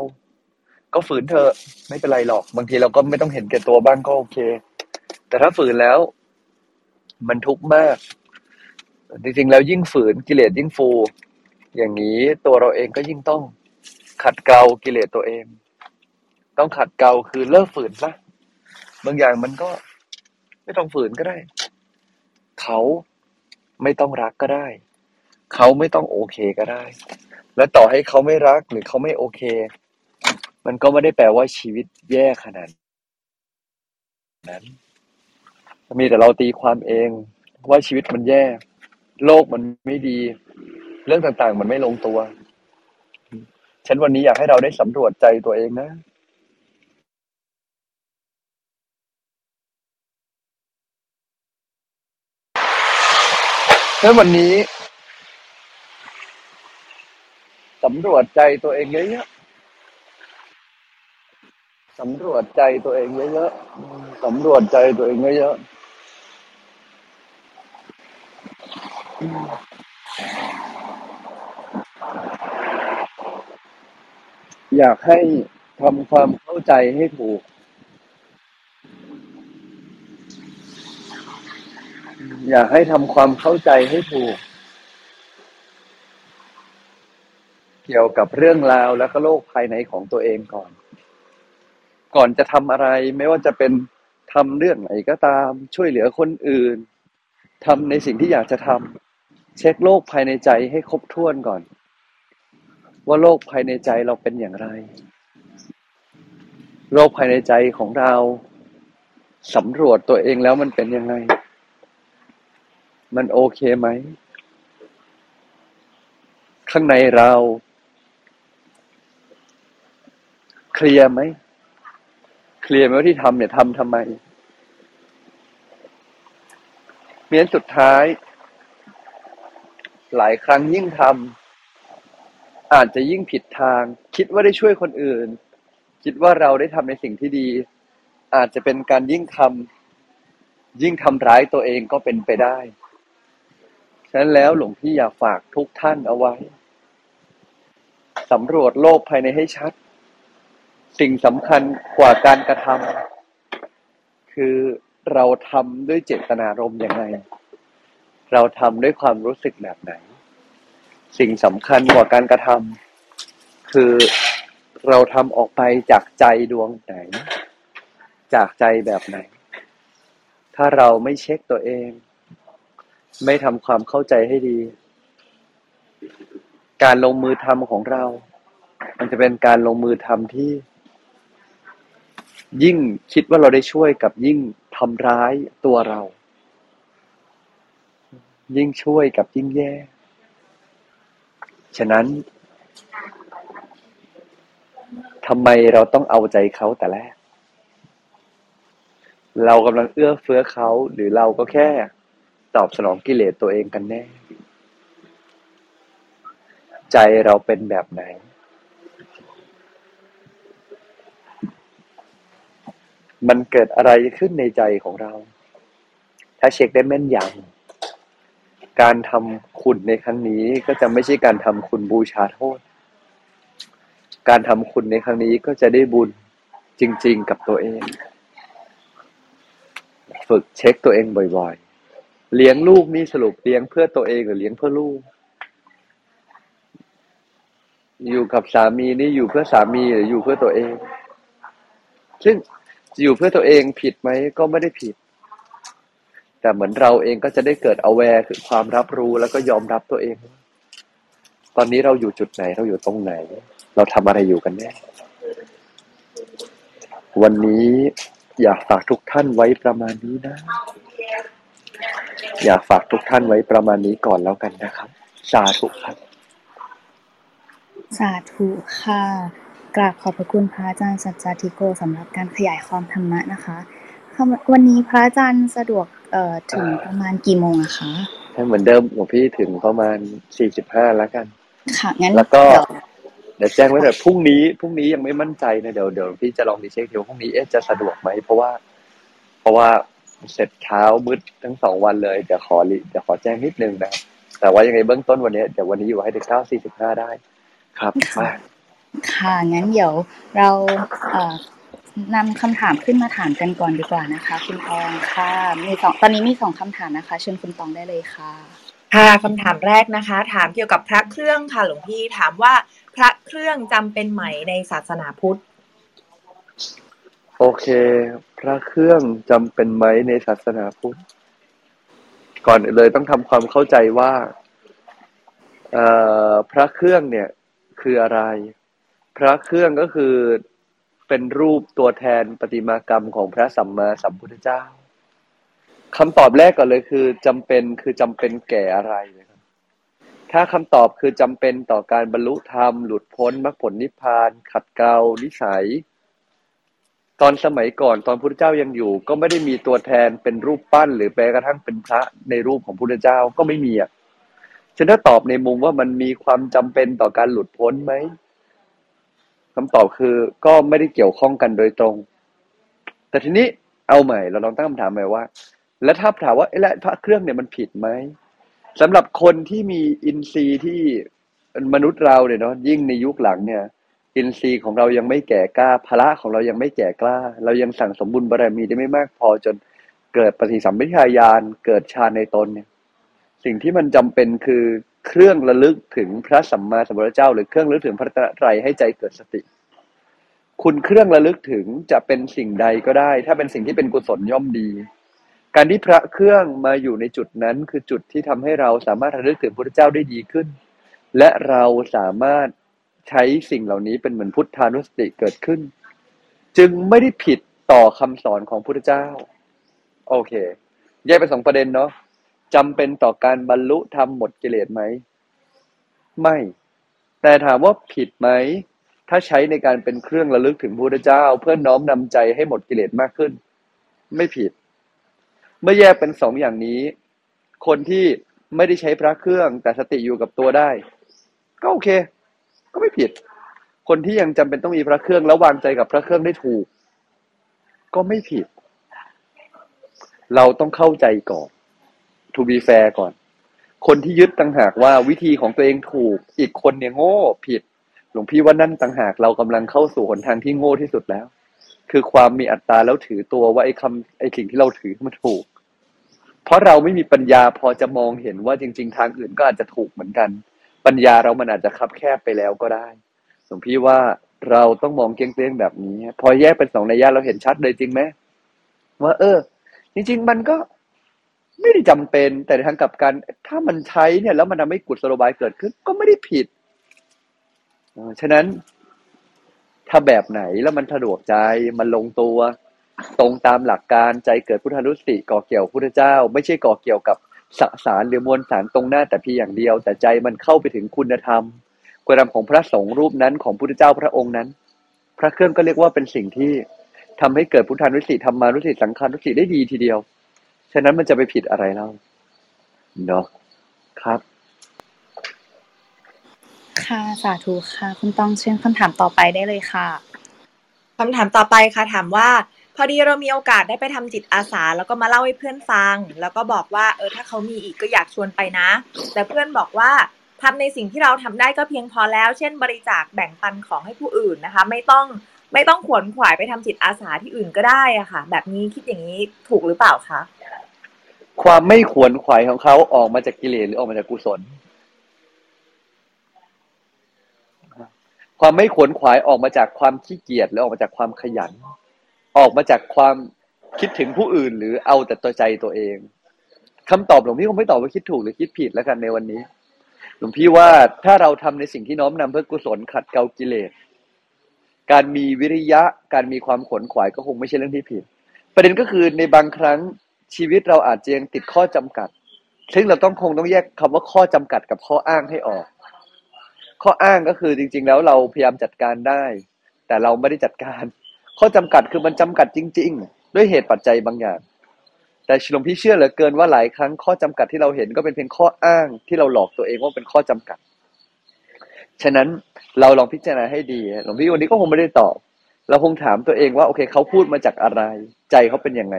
ก็ฝืนเถอะไม่เป็นไรหรอก บางทีเราก็ไม่ต้องเห็นแก่ตัวบ้างก็โอเค แต่ถ้าฝืนแล้ว มันทุกข์มาก จริงๆแล้วยิ่งฝืนกิเลสยิ่งฟู อย่างนี้ตัวเราเองก็ยิ่งต้อง ขัดเกลากิเลสตัวเอง ต้องขัดเกลาคือเลิกฝืนซะบางอย่างมันก็ไม่ต้องฝืนก็ได้ เขาไม่ต้องรักก็ได้ เขาไม่ต้องโอเคก็ได้ และต่อให้เขาไม่รักหรือเขาไม่โอเค มันก็ไม่ได้แปลว่าชีวิตแย่ขนาดนั้น มีแต่เราตีความเองว่าชีวิตมันแย่ โลกมันไม่ดี เรื่องต่างๆ มันไม่ลงตัว ฉันวันนี้อยากให้เราได้สำรวจใจตัวเองนะแล้ววันนี้สำรวจใจตัวเองเยอะๆสำรวจใจตัวเองเยอะๆสำรวจใจตัวเองเยอะๆ อยากให้ทำความเข้าใจให้ถูก อยากให้ทำความเข้าใจให้ถูก เกี่ยวกับเรื่องราวแล้วก็โลกภายในของตัวเองก่อน ก่อนจะทำอะไรไม่ว่าจะเป็นทำเรื่องไหนก็ตาม ช่วยเหลือคนอื่นทำในสิ่งที่อยากจะทำเช็คโลกภายในใจให้ครบถ้วนก่อน ว่าโลกภายในใจเราเป็นอย่างไร โลกภายในใจของเราสำรวจตัวเองแล้วมันเป็นยังไง มันโอเคไหม ข้างในเรา เคลียร์ไหม เคลียร์ไหมว่าที่ทำเนี่ยทำทำไมเมียนสุดท้าย หลายครั้งยิ่งทำ อาจจะยิ่งผิดทาง คิดว่าได้ช่วยคนอื่น คิดว่าเราได้ทำในสิ่งที่ดี อาจจะเป็นการยิ่งทำยิ่งทำร้ายตัวเองก็เป็นไปได้ ฉะนั้นแล้วหลวงพี่อยากฝากทุกท่านเอาไว้สำรวจโลกภายในให้ชัด สิ่งสำคัญกว่าการกระทำคือเราทำด้วยเจตนารมณ์ยังไง เราทำด้วยความรู้สึกแบบไหน สิ่งสำคัญกว่าการกระทำคือเราทำออกไปจากใจดวงไหน จากใจแบบไหน ถ้าเราไม่เช็คตัวเอง ไม่ทำความเข้าใจให้ดี การลงมือทำของเรา มันจะเป็นการลงมือทำที่ ยิ่งคิดว่าเราได้ช่วยกับยิ่งทำร้ายตัวเรา ยิ่งช่วยกับยิ่งแย่ ฉะนั้นทำไมเราต้องเอาใจเขาแต่แรก เรากำลังเอื้อเฟื้อเขาหรือเราก็แค่ตอบสนองกิเลสตัวเองกันแน่ ใจเราเป็นแบบไหน มันเกิดอะไรขึ้นในใจของเรา ถ้าเช็คได้แม่นยำ การทำคุณในครั้งนี้ก็จะไม่ใช่การทำคุณบูชาโทษ การทำคุณในครั้งนี้ก็จะได้บุญจริง ๆ กับตัวเอง ฝึกเช็คตัวเองบ่อยๆ เลี้ยงลูกนี่สรุปเลี้ยงเพื่อตัวเองหรือเลี้ยงเพื่อลูก อยู่กับสามีนี่อยู่เพื่อสามีหรืออยู่เพื่อตัวเอง ซึ่งอยู่เพื่อตัวเองผิดไหมก็ไม่ได้ผิด แต่เหมือนเราเองก็จะได้เกิด aware คือความรับรู้แล้วก็ยอมรับตัวเอง ตอนนี้เราอยู่จุดไหนเราอยู่ตรงไหน เราทำอะไรอยู่กันแน่วันนี้อยากฝากทุกท่านไว้ประมาณนี้นะ อยากฝากทุกท่านไว้ประมาณนี้ก่อนแล้วกันนะครับ สาธุครับ สาธุค่ะ กราบขอบพระคุณพระอาจารย์สัจจาธิโกสำหรับการขยายความธรรมะนะคะ วันนี้พระอาจารย์สะดวกเอ่อถึงประมาณกี่โมงอะคะให้เหมือนเดิมหลวงพี่ถึงประมาณสี่สิบห้าแล้วกัน ค่ะงั้นแล้วก็เดี๋ยวเดี๋ยวแจ้งไว้แต่พรุ่งนี้พรุ่งนี้ยังไม่มั่นใจนะเดี๋ยวเดี๋ยวพี่จะลองดีเช็คเดี๋ยวพรุ่งนี้เอ๊ะจะสะดวกไหมเพราะว่า เพราะว่าเสร็จเช้ามืดทั้งสองวันเลยเดี๋ยวขอริเดี๋ยวขอแจ้งนิดนึงนะครับแต่ว่ายังไงเบื้องต้นวันนี้เดี๋ยววันนี้อยู่ให้ถึงเก้าสี่สิบห้าได้ ครับมาค่ะงั้นเดี๋ยวเราเอ่อ นำคำถามขึ้นมาถามกันก่อนดีกว่านะคะ คุณตองค่ะ มีสองตอนนี้มีสองคำถามนะคะ เชิญคุณตองได้เลยค่ะ ค่ะคำถามแรกนะคะ ถามเกี่ยวกับพระเครื่องค่ะหลวงพี่ถามว่าพระเครื่องจำเป็นไหมในศาสนาพุทธ โอเค พระเครื่องจำเป็นไหมในศาสนาพุทธ ก่อนอื่นเลยต้องทำความเข้าใจว่าเอ่อพระเครื่องเนี่ยคืออะไร พระเครื่องก็คือ เป็นรูปตัวแทนประติมากรรมของพระสัมมาสัมพุทธเจ้าคำตอบแรกก่อนเลยคือจำเป็นคือจำเป็นแก่อะไรนะครับ ถ้าคำตอบคือจำเป็นต่อการบรรลุธรรม หลุดพ้นมรรคผลนิพพาน ขัดเกลานิสัย ตอนสมัยก่อนตอนพุทธเจ้ายังอยู่ ก็ไม่ได้มีตัวแทนเป็นรูปปั้น หรือแม้กระทั่งเป็นพระในรูปของพุทธเจ้าก็ไม่มีอะฉันถ้าตอบในมุมว่ามันมีความจำเป็นต่อการหลุดพ้นไหม คำตอบคือก็ไม่ได้เกี่ยวข้องกันโดยตรง แต่ทีนี้เอาใหม่ เราลองตั้งคำถามใหม่ว่า แล้วถ้าถามว่าไอ้ละพระเครื่องเนี่ยมันผิดไหมสำหรับคนที่มีอินทรีย์ที่มนุษย์เราเนี่ยเนาะยิ่งในยุคหลังเนี่ย อินทรีย์ของเรายังไม่แก่กล้าพละของเรายังไม่แก่กล้า เรายังสั่งสมบุญบารมีได้ไม่มากพอจนเกิดปฏิสัมพิทายานเกิดฌานในตนเนี่ย สิ่งที่มันจำเป็นคือ เครื่องระลึกถึงพระสัมมาสัมพุทธเจ้า หรือเครื่องระลึกถึงพระตรัยให้ใจเกิดสติ คุณเครื่องระลึกถึงจะเป็นสิ่งใดก็ได้ ถ้าเป็นสิ่งที่เป็นกุศลย่อมดี การที่พระเครื่องมาอยู่ในจุดนั้น คือจุดที่ทำให้เราสามารถระลึกถึงพระเจ้าได้ดีขึ้น และเราสามารถใช้สิ่งเหล่านี้เป็นเหมือนพุทธานุสติเกิดขึ้น จึงไม่ได้ผิดต่อคำสอนของพระเจ้า โอเค แยกเป็นสองประเด็นเนาะ จำเป็นต่อการบรรลุธรรมหมดกิเลสไหม ไม่ แต่ถามว่าผิดไหม ถ้าใช้ในการเป็นเครื่องระลึกถึงพระพุทธเจ้า เพื่อน้อมนำใจให้หมดกิเลสมากขึ้น ไม่ผิด เมื่อแยกเป็นสองอย่างนี้ คนที่ไม่ได้ใช้พระเครื่องแต่สติอยู่กับตัวได้ ก็โอเค ก็ไม่ผิด คนที่ยังจำเป็นต้องมีพระเครื่องแล้ววางใจกับพระเครื่องได้ถูก ก็ไม่ผิด เราต้องเข้าใจก่อน to be fair ก่อน คนที่ยึดต่างหากว่าวิธีของตัวเองถูก อีกคนเนี่ยโง่ผิด หลวงพี่ว่านั่นต่างหากเรากำลังเข้าสู่หนทางที่โง่ที่สุดแล้ว คือความมีอัตตาแล้วถือตัวว่าไอ้คำไอ้สิ่งที่เราถือมันถูก เพราะเราไม่มีปัญญาพอจะมองเห็นว่าจริง ๆ ทางอื่นก็อาจจะถูกเหมือนกัน ปัญญาเรามันอาจจะคับแคบไปแล้วก็ได้หลวงพี่ว่าเราต้องมองเกี้ยงๆแบบนี้ พอแยกเป็นสองนัยยะเราเห็นชัดเลยจริงไหมว่าเออ จริง ๆ มันก็ ไม่ได้จำเป็นแต่ในทางกลับกัน ถ้ามันใช้เนี่ยแล้วมันทำให้กุศโลบายเกิดขึ้นก็ไม่ได้ผิดฉะนั้นถ้าแบบไหนแล้วมันสะดวกใจมันลงตัว ตรงตามหลักการใจเกิดพุทธานุสติก่อเกี่ยวพุทธเจ้า ไม่ใช่ก่อเกี่ยวกับสสารหรือมวลสารตรงหน้าแต่เพียงอย่างเดียว แต่ใจมันเข้าไปถึงคุณธรรมคุณธรรมของพระสงฆ์รูปนั้นของพุทธเจ้าพระองค์นั้น พระเครื่องก็เรียกว่าเป็นสิ่งที่ทำให้เกิดพุทธานุสติธรรมานุสติสังฆานุสติได้ดีทีเดียว ฉะนั้นมันจะไปผิดอะไรเล่าเนาะครับ ค่ะสาธุค่ะ คุณต้องเชิญคำถามต่อไปได้เลยค่ะคำถามต่อไปค่ะ ถามว่า พอดีเรามีโอกาสได้ไปทำจิตอาสา แล้วก็มาเล่าให้เพื่อนฟัง แล้วก็บอกว่า เออถ้าเขามีอีกก็อยากชวนไปนะ แต่เพื่อนบอกว่าทำในสิ่งที่เราทำได้ก็เพียงพอแล้ว เช่น บริจาคแบ่งปันของให้ผู้อื่นนะคะ ไม่ต้องไม่ต้องขวนขวายไปทำจิตอาสาที่อื่นก็ได้อะค่ะ แบบนี้คิดอย่างนี้ถูกหรือเปล่าคะ ความไม่ขวนขวายของเขาออกมาจากกิเลสหรือออกมาจากกุศล ความไม่ขวนขวายออกมาจากความขี้เกียจหรือออกมาจากความขยัน ออกมาจากความคิดถึงผู้อื่น หรือเอาแต่ตัวใจตัวเองคำตอบหลวงพี่คงไม่ตอบว่าคิดถูกหรือคิดผิดแล้วกันในวันนี้ หลวงพี่ว่าถ้าเราทำในสิ่งที่น้อมนำเพื่อกุศลขัดเกลากิเลส การมีวิริยะ การมีความขวนขวายก็คงไม่ใช่เรื่องที่ผิด ประเด็นก็คือในบางครั้ง ชีวิตเราอาจจะยังติดข้อจำกัด ซึ่งเราต้องคงต้องแยกคำว่าข้อจำกัดกับข้ออ้างให้ออก ข้ออ้างก็คือจริง ๆ แล้วเราพยายามจัดการได้ แต่เราไม่ได้จัดการ ข้อจำกัดคือมันจำกัดจริง ๆ ด้วยเหตุปัจจัยบางอย่าง แต่หลวงพี่เชื่อเหลือเกินว่าหลายครั้งข้อจำกัดที่เราเห็นก็เป็นเพียงข้ออ้างที่เราหลอกตัวเองว่าเป็นข้อจำกัด ฉะนั้นเราลองพิจารณาให้ดี หลวงพี่วันนี้ก็คงไม่ได้ตอบ เราคงถามตัวเองว่าโอเคเขาพูดมาจากอะไร ใจเขาเป็นยังไง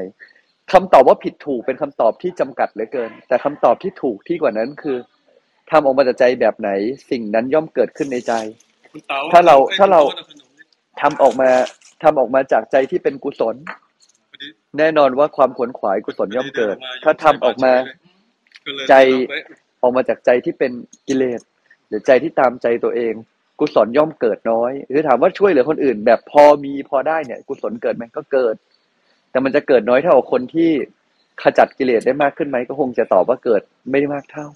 คำตอบว่าผิดถูกเป็นคำตอบที่จำกัดเหลือเกิน แต่คำตอบที่ถูกที่กว่านั้นคือทำออกมาจากใจแบบไหน สิ่งนั้นย่อมเกิดขึ้นในใจ ถ้าเราถ้าเราทำออกมาทำออกมาจากใจที่เป็นกุศล แน่นอนว่าความขวนขวายกุศลย่อมเกิด ถ้าทำออกมาใจออกมาจากใจที่เป็นกิเลสหรือใจที่ตามใจตัวเอง กุศลย่อมเกิดน้อย หรือถามว่าช่วยเหลือคนอื่น แบบพอมีพอได้เนี่ย กุศลเกิดไหมก็เกิด แต่มันจะเกิดน้อยเท่าคนที่ขจัดกิเลสได้มากขึ้นไหมก็คงจะตอบว่าเกิดไม่ได้มากเท่า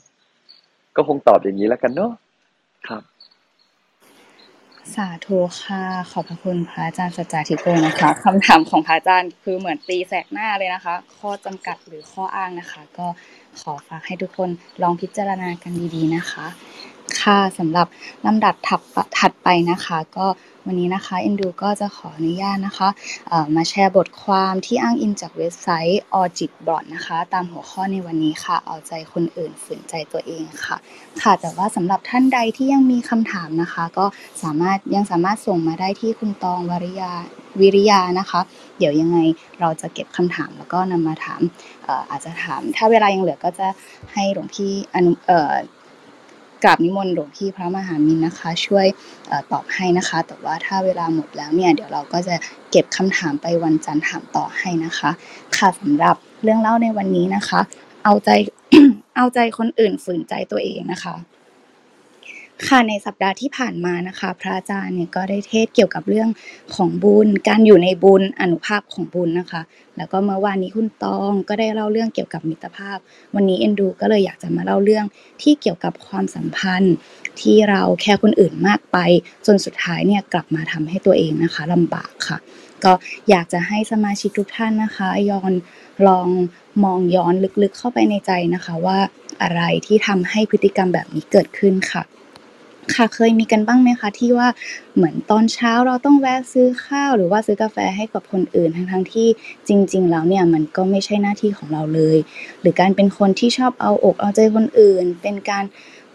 ก็คงตอบอย่างนี้แล้วกันเนาะครับ สาธุค่ะขอบพระคุณพระอาจารย์สัจจาธิโกนะคะคำถามของพระอาจารย์คือเหมือนตีแสกหน้าเลยนะคะ ข้อจำกัดหรือข้ออ้างนะคะ ก็ขอฝากให้ทุกคนลองพิจารณากันดีๆนะคะ ค่ะสำหรับลำดับถัดถัดไปนะคะ ก็วันนี้นะคะเอ็นดูก็จะขออนุญาตนะคะมาแชร์บทความที่อ้างอิงจากเว็บไซต์ o r g i t b o t นะคะ ตามหัวข้อในวันนี้ค่ะ เอาใจคนอื่นฝืนใจตัวเองค่ะ ค่ะแต่ว่าสำหรับท่านใดที่ยังมีคำถามนะคะ ก็สามารถยังสามารถส่งมาได้ที่คุณตองวริยาวิริยานะคะ เดี๋ยวยังไงเราจะเก็บคำถามแล้วก็นำมาถามอาจจะถาม ถ้าเวลายังเหลือก็จะให้หลวงพี่อนุ กราบนิมนต์หลวงพี่พระมหามินนะคะ ช่วยตอบให้นะคะ แต่ว่าถ้าเวลาหมดแล้วเนี่ยเดี๋ยวเราก็จะเก็บคำถามไปวันจันทร์ถามต่อให้นะคะ ค่ะสำหรับเรื่องเล่าในวันนี้นะคะ เอาใจเอาใจคนอื่นฝืนใจตัวเองนะคะ ค่ะในสัปดาห์ที่ผ่านมานะคะ พระอาจารย์เนี่ยก็ได้เทศเกี่ยวกับเรื่องของบุญ การอยู่ในบุญอนุภาพของบุญนะคะ แล้วก็เมื่อวานนี้คุณตองก็ได้เล่าเรื่องเกี่ยวกับมิตรภาพ วันนี้เอ็นดูก็เลยอยากจะมาเล่าเรื่องที่เกี่ยวกับความสัมพันธ์ ที่เราแค่คนอื่นมากไป จนสุดท้ายเนี่ยกลับมาทำให้ตัวเองนะคะลำบากค่ะ ก็อยากจะให้สมาชิกทุกท่านนะคะย้อนลองมองย้อนลึกๆเข้าไปในใจนะคะว่าอะไรที่ทำให้พฤติกรรมแบบนี้เกิดขึ้นค่ะ ค่ะเคยมีกันบ้างไหมคะที่ว่าเหมือนตอนเช้าเราต้องแวะซื้อข้าวหรือว่าซื้อกาแฟให้กับคนอื่นทั้งๆที่จริง ๆ แล้วเนี่ยมันก็ไม่ใช่หน้าที่ของเราเลย หรือการเป็นคนที่ชอบเอาอกเอาใจคนอื่น เป็นการ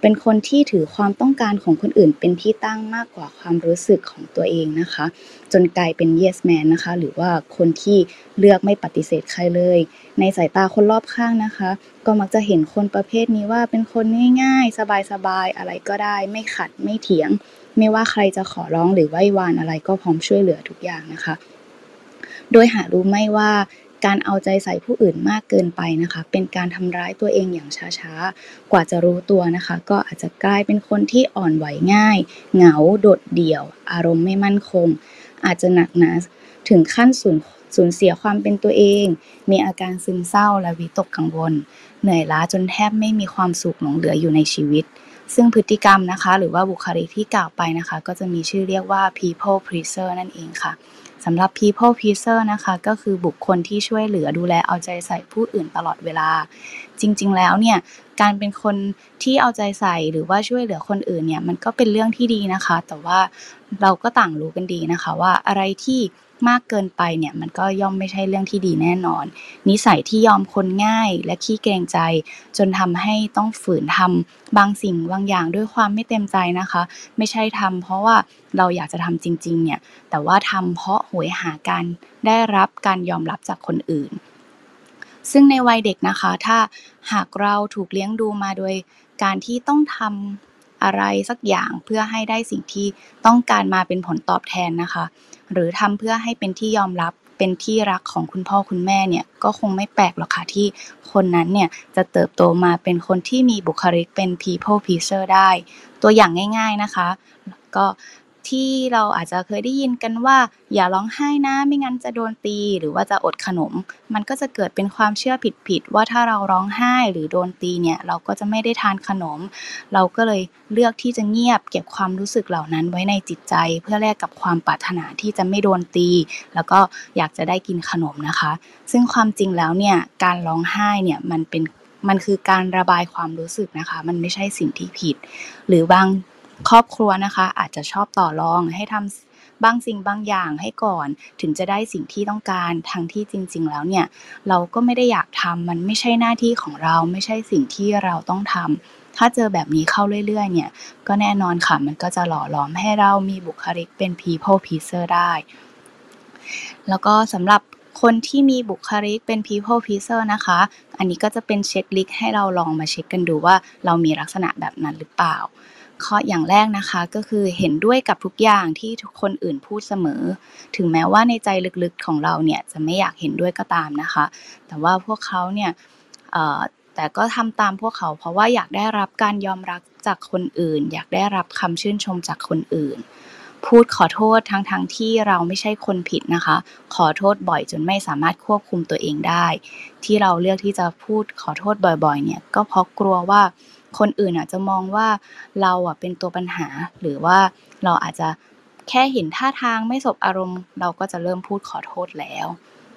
เป็นคนที่ถือความต้องการของคนอื่นเป็นที่ตั้งมากกว่าความรู้สึกของตัวเองนะคะ จนกลายเป็น yes man นะคะ หรือว่าคนที่เลือกไม่ปฏิเสธใครเลย ในสายตาคนรอบข้างนะคะ ก็มักจะเห็นคนประเภทนี้ว่าเป็นคนง่ายๆ สบายๆ อะไรก็ได้ ไม่ขัดไม่เถียง ไม่ว่าใครจะขอร้องหรือไหว้วานอะไรก็พร้อมช่วยเหลือทุกอย่างนะคะ โดยหารู้ไม่ว่า การเอาใจใส่ผู้อื่นมากเกินไปนะคะ เป็นการทำร้ายตัวเองอย่างช้าๆ กว่าจะรู้ตัวนะคะ ก็อาจจะกลายเป็นคนที่อ่อนไหวง่าย เหงาโดดเดี่ยว อารมณ์ไม่มั่นคง อาจจะหนักหนาถึงขั้นสูญสูญเสียความเป็นตัวเอง มีอาการซึมเศร้าและวิตกกังวล เหนื่อยล้าจนแทบไม่มีความสุขหลงเหลืออยู่ในชีวิต ซึ่งพฤติกรรมนะคะ หรือว่าบุคลิกที่กล่าวไปนะคะ ก็จะมีชื่อเรียกว่า people pleaser นั่นเองค่ะ สำหรับ people pleaser นะคะ ก็คือบุคคลที่ช่วยเหลือดูแลเอาใจใส่ผู้อื่นตลอดเวลา จริง ๆ แล้วเนี่ยการเป็นคนที่เอาใจใส่หรือว่าช่วยเหลือคนอื่นเนี่ยมันก็เป็นเรื่องที่ดีนะคะ แต่ว่าเราก็ต่างรู้กันดีนะคะว่าอะไรที่ มากเกินไปเนี่ยมันก็ย่อมไม่ใช่เรื่องที่ดีแน่นอน นิสัยที่ยอมคนง่ายและขี้เกรงใจ จนทำให้ต้องฝืนทำบางสิ่งบางอย่างด้วยความไม่เต็มใจนะคะ ไม่ใช่ทำเพราะว่าเราอยากจะทำจริงๆเนี่ยแต่ว่าทำเพราะหวยหาการได้รับการยอมรับจากคนอื่น ซึ่งในวัยเด็กนะคะ ถ้าหากเราถูกเลี้ยงดูมาโดยการที่ต้องทำ อะไรสักอย่างเพื่อให้ได้สิ่งที่ต้องการมาเป็นผลตอบแทนนะคะ หรือทำเพื่อให้เป็นที่ยอมรับเป็นที่รักของคุณพ่อคุณแม่เนี่ยก็คงไม่แปลกหรอกค่ะที่คนนั้นเนี่ยจะเติบโตมาเป็นคนที่มีบุคลิกเป็น people pleaser ได้ ตัวอย่างง่าย ๆนะคะ ก็ ที่เราอาจจะเคยได้ยินกันว่า อย่าร้องไห้นะไม่งั้นจะโดนตีหรือว่าจะอดขนม มันก็จะเกิดเป็นความเชื่อผิดๆว่าถ้าเราร้องไห้หรือโดนตีเนี่ย เราก็จะไม่ได้ทานขนม เราก็เลยเลือกที่จะเงียบ เก็บความรู้สึกเหล่านั้นไว้ในจิตใจ เพื่อแลกกับความปรารถนาที่จะไม่โดนตี แล้วก็อยากจะได้กินขนมนะคะ ซึ่งความจริงแล้วเนี่ยการร้องไห้เนี่ยมันเป็นมันคือการระบายความรู้สึกนะคะ มันไม่ใช่สิ่งที่ผิด หรือบาง ครอบครัวนะคะอาจจะชอบต่อรองให้ทำบางสิ่งบางอย่างให้ก่อน ถึงจะได้สิ่งที่ต้องการทั้งที่จริง ๆ แล้วเนี่ยเราก็ไม่ได้อยากทำมันไม่ใช่หน้าที่ของเราไม่ใช่สิ่งที่เราต้องทำถ้าเจอแบบนี้เข้าเรื่อย ๆ เนี่ย ก็แน่นอนค่ะ มันก็จะหล่อหลอมให้เรามีบุคลิกเป็น people pleaser ได้ แล้วก็สำหรับคนที่มีบุคลิกเป็น people pleaser นะคะ อันนี้ก็จะเป็นเช็คลิสต์ให้เราลองมาเช็คกันดูว่าเรามีลักษณะแบบนั้นหรือเปล่า ข้ออย่างแรกนะคะก็คือเห็นด้วยกับทุกอย่างที่ทุกคนอื่นพูดเสมอ ถึงแม้ว่าในใจลึกๆของเราเนี่ยจะไม่อยากเห็นด้วยก็ตามนะคะ แต่ว่าพวกเขาเนี่ยแต่ก็ทำตามพวกเขาเพราะว่าอยากได้รับการยอมรับจากคนอื่น อยากได้รับคำชื่นชมจากคนอื่น พูดขอโทษทั้งๆทที่เราไม่ใช่คนผิดนะคะ ขอโทษบ่อยจนไม่สามารถควบคุมตัวเองได้ ที่เราเลือกที่จะพูดขอโทษบ่อยๆเนี่ยก็เพราะกลัวว่า คนอื่นอาจจะมองว่าเราอะเป็นตัวปัญหา หรือว่าเราอาจจะแค่เห็นท่าทางไม่สบอารมณ์ เราก็จะเริ่มพูดขอโทษแล้ว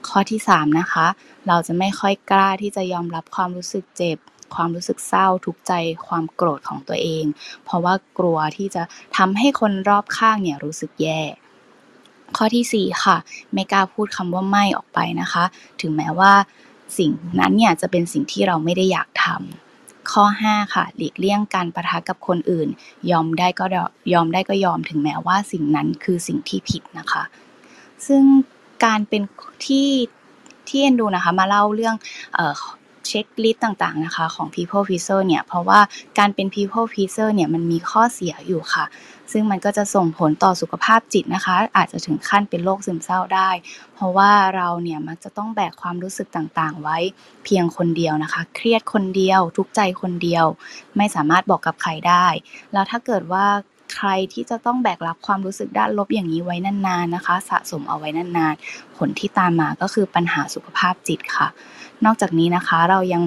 ข้อที่ 3 นะคะ เราจะไม่ค่อยกล้าที่จะยอมรับความรู้สึกเจ็บ ความรู้สึกเศร้า ทุกใจ ความโกรธของตัวเอง เพราะว่ากลัวที่จะทำให้คนรอบข้างเนี่ยรู้สึกแย่ข้อที่ 4 ค่ะ ไม่กล้าพูดคำว่าไม่ออกไปนะคะ ถึงแม้ว่าสิ่งนั้นเนี่ยจะเป็นสิ่งที่เราไม่ได้อยากทำ ข้อ 5 ค่ะ หลีกเลี่ยงการประทะกับคนอื่น ยอมได้ก็ยอมได้ก็ยอมถึงแม้ว่าสิ่งนั้นคือสิ่งที่ผิดนะคะ ซึ่งการเป็นที่ที่เอ็นดูนะคะ มาเล่าเรื่อง เช็คลิสต์ต่างๆนะคะของ people pleaser เนี่ย เพราะว่าการเป็น people pleaser เนี่ยมันมีข้อเสียอยู่ค่ะ ซึ่งมันก็จะส่งผลต่อสุขภาพจิตนะคะ อาจจะถึงขั้นเป็นโรคซึมเศร้าได้ เพราะว่าเราเนี่ยมักจะต้องแบกความรู้สึกต่างๆ ไว้เพียงคนเดียวนะคะ เครียดคนเดียว ทุกใจคนเดียว ไม่สามารถบอกกับใครได้ แล้วถ้าเกิดว่าใครที่จะต้องแบกรับความรู้สึกด้านลบอย่างนี้ไว้นานๆนะคะ สะสมเอาไว้นานๆ ผลที่ตามมาก็คือปัญหาสุขภาพจิตค่ะ นอกจากนี้นะคะเรายัง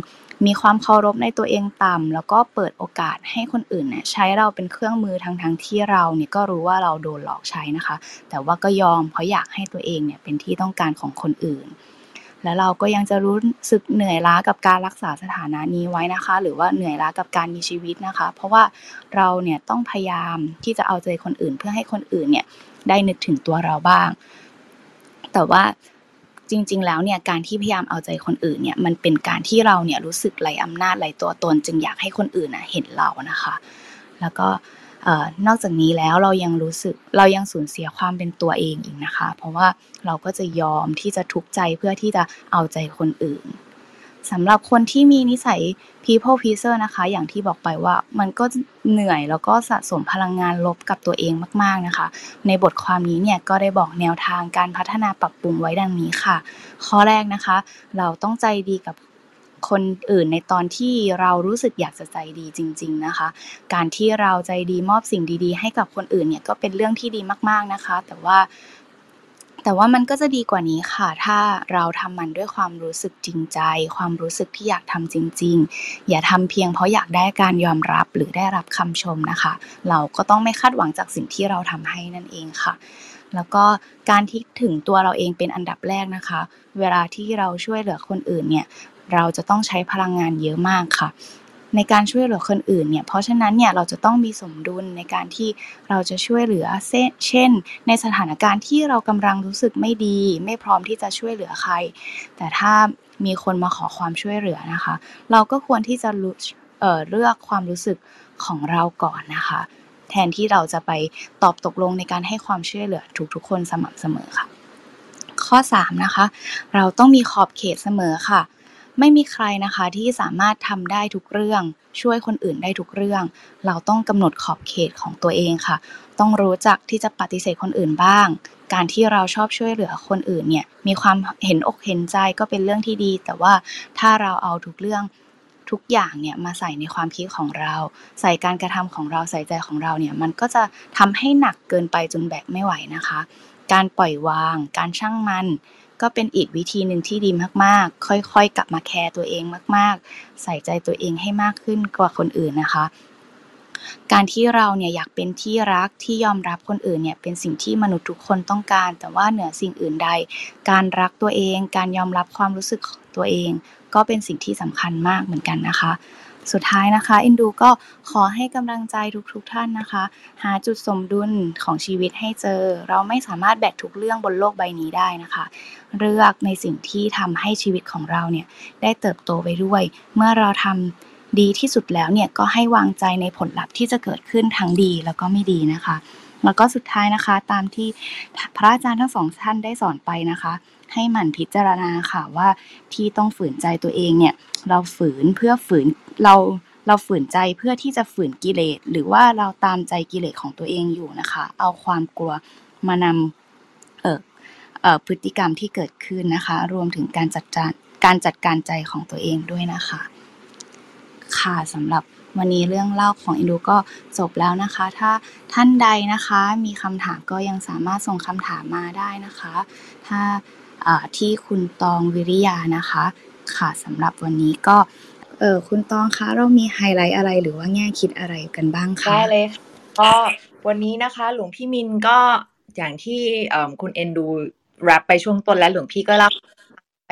มีความเคารพในตัวเองต่ำแล้วก็เปิดโอกาสให้คนอื่นเนี่ยใช้เราเป็นเครื่องมือทั้งทั้งที่เราเนี่ยก็รู้ว่าเราโดนหลอกใช้นะคะ แต่ว่าก็ยอมเพราะอยากให้ตัวเองเนี่ยเป็นที่ต้องการของคนอื่น แล้วเราก็ยังจะรู้สึกเหนื่อยล้ากับการรักษาสถานะนี้ไว้นะคะ หรือว่าเหนื่อยล้ากับการมีชีวิตนะคะ เพราะว่าเราเนี่ยต้องพยายามที่จะเอาใจคนอื่น เพื่อให้คนอื่นเนี่ยได้นึกถึงตัวเราบ้าง แต่ว่า จริง ๆ แล้วเนี่ยการที่พยายามเอาใจคนอื่นเนี่ยมันเป็นการที่เราเนี่ยรู้สึกไรอำนาจไรตัวตน จึงอยากให้คนอื่นนะเห็นเรานะคะ แล้วก็นอกจากนี้แล้วเรายังรู้สึกเรายังสูญเสียความเป็นตัวเองอีกนะคะ เพราะว่าเราก็จะยอมที่จะทุกข์ใจเพื่อที่จะเอาใจคนอื่น สำหรับคนที่มีนิสัย people pleaser นะคะ อย่างที่บอกไปว่ามันก็เหนื่อยแล้วก็สะสมพลังงานลบกับตัวเองมาก ๆนะคะ ในบทความนี้เนี่ยก็ได้บอกแนวทางการพัฒนาปรับปรุงไว้ดังนี้ค่ะ ข้อแรกนะคะ เราต้องใจดีกับคนอื่นในตอนที่เรารู้สึกอยากจะใจดีจริง ๆนะคะ การที่เราใจดีมอบสิ่งดีๆ ให้กับคนอื่นเนี่ยก็เป็นเรื่องที่ดีมาก ๆนะคะ แต่ว่า แต่ว่ามันก็จะดีกว่านี้ค่ะ ถ้าเราทำมันด้วยความรู้สึกจริงใจ ความรู้สึกที่อยากทำจริง ๆ อย่าทำเพียงเพราะอยากได้การยอมรับหรือได้รับคำชมนะคะ เราก็ต้องไม่คาดหวังจากสิ่งที่เราทำให้นั่นเองค่ะ แล้วก็การที่ถึงตัวเราเองเป็นอันดับแรกนะคะ เวลาที่เราช่วยเหลือคนอื่นเนี่ยเราจะต้องใช้พลังงานเยอะมากค่ะ ในการช่วยเหลือคนอื่นเนี่ย เพราะฉะนั้นเนี่ยเราจะต้องมีสมดุลในการที่เราจะช่วยเหลือ เช่น ในสถานการณ์ที่เรากำลังรู้สึกไม่ดี ไม่พร้อมที่จะช่วยเหลือใคร แต่ถ้ามีคนมาขอความช่วยเหลือนะคะ เราก็ควรที่จะเเลือกความรู้สึกของเราก่อนนะคะ แทนที่เราจะไปตอบตกลงในการให้ความช่วยเหลือทุกๆคนสม่ำเสมอค่ะ ข้อ 3 นะคะ เราต้องมีขอบเขตเสมอค่ะ ไม่มีใครนะคะที่สามารถทำได้ทุกเรื่อง ช่วยคนอื่นได้ทุกเรื่อง เราต้องกำหนดขอบเขตของตัวเองค่ะ ต้องรู้จักที่จะปฏิเสธคนอื่นบ้าง การที่เราชอบช่วยเหลือคนอื่นเนี่ยมีความเห็นอกเห็นใจก็เป็นเรื่องที่ดี แต่ว่าถ้าเราเอาทุกเรื่องทุกอย่างเนี่ยมาใส่ในความคิดของเรา ใส่การกระทำของเราใส่ใจของเราเนี่ยมันก็จะทำให้หนักเกินไปจนแบกไม่ไหวนะคะ การปล่อยวาง การช่างมัน ก็เป็นอีกวิธีหนึ่งที่ดีมากๆ ค่อยๆ กลับมาแคร์ตัวเองมาก ๆ ใส่ใจตัวเองให้มากขึ้นกว่าคนอื่นนะคะ การที่เราเนี่ยอยากเป็นที่รักที่ยอมรับคนอื่นเนี่ยเป็นสิ่งที่มนุษย์ทุกคนต้องการ แต่ว่าเหนือสิ่งอื่นใด การรักตัวเอง การยอมรับความรู้สึกตัวเอง ก็เป็นสิ่งที่สำคัญมากเหมือนกันนะคะ สุดท้ายนะคะอินดูก็ขอให้กำลังใจทุกๆทท่านนะคะ หาจุดสมดุลของชีวิตให้เจอ เราไม่สามารถแบกทุกเรื่องบนโลกใบนี้ได้นะคะ เลือกในสิ่งที่ทำให้ชีวิตของเราเนี่ยได้เติบโตไปด้วย เมื่อเราทำดีที่สุดแล้วเนี่ยก็ให้วางใจในผลลัพธ์ที่จะเกิดขึ้นทั้งดีแล้วก็ไม่ดีนะคะแล้วก็สุดท้ายนะคะตามที่พระอาจารย์ทั้งสองท่านได้สอนไปนะคะ ให้หมั่นพิจารณาค่ะว่าที่ต้องฝืนใจตัวเองเนี่ย เราฝืนเพื่อฝืนเราเราฝืนใจเพื่อที่จะฝืนกิเลส หรือว่าเราตามใจกิเลสของตัวเองอยู่นะคะ เอาความกลัวมานำเอ่อเออพฤติกรรมที่เกิดขึ้นนะคะ รวมถึงการจัดการการจัดการใจของตัวเองด้วยนะคะ ค่ะสำหรับวันนี้เรื่องเล่าของอินดูก็จบแล้วนะคะ ถ้าท่านใดนะคะ มีคำถามก็ยังสามารถส่งคำถามมาได้นะคะ ถ้า ที่คุณตองวิริยานะคะ ค่ะสำหรับวันนี้ก็เออคุณตองคะเรามีไฮไลท์อะไรหรือว่าแง่คิดอะไรกันบ้างคะได้เลยก็วันนี้นะคะ หลวงพี่มินก็อย่างที่คุณเอ็นดูแรปไปช่วงต้นแล้วหลวงพี่ก็เล่า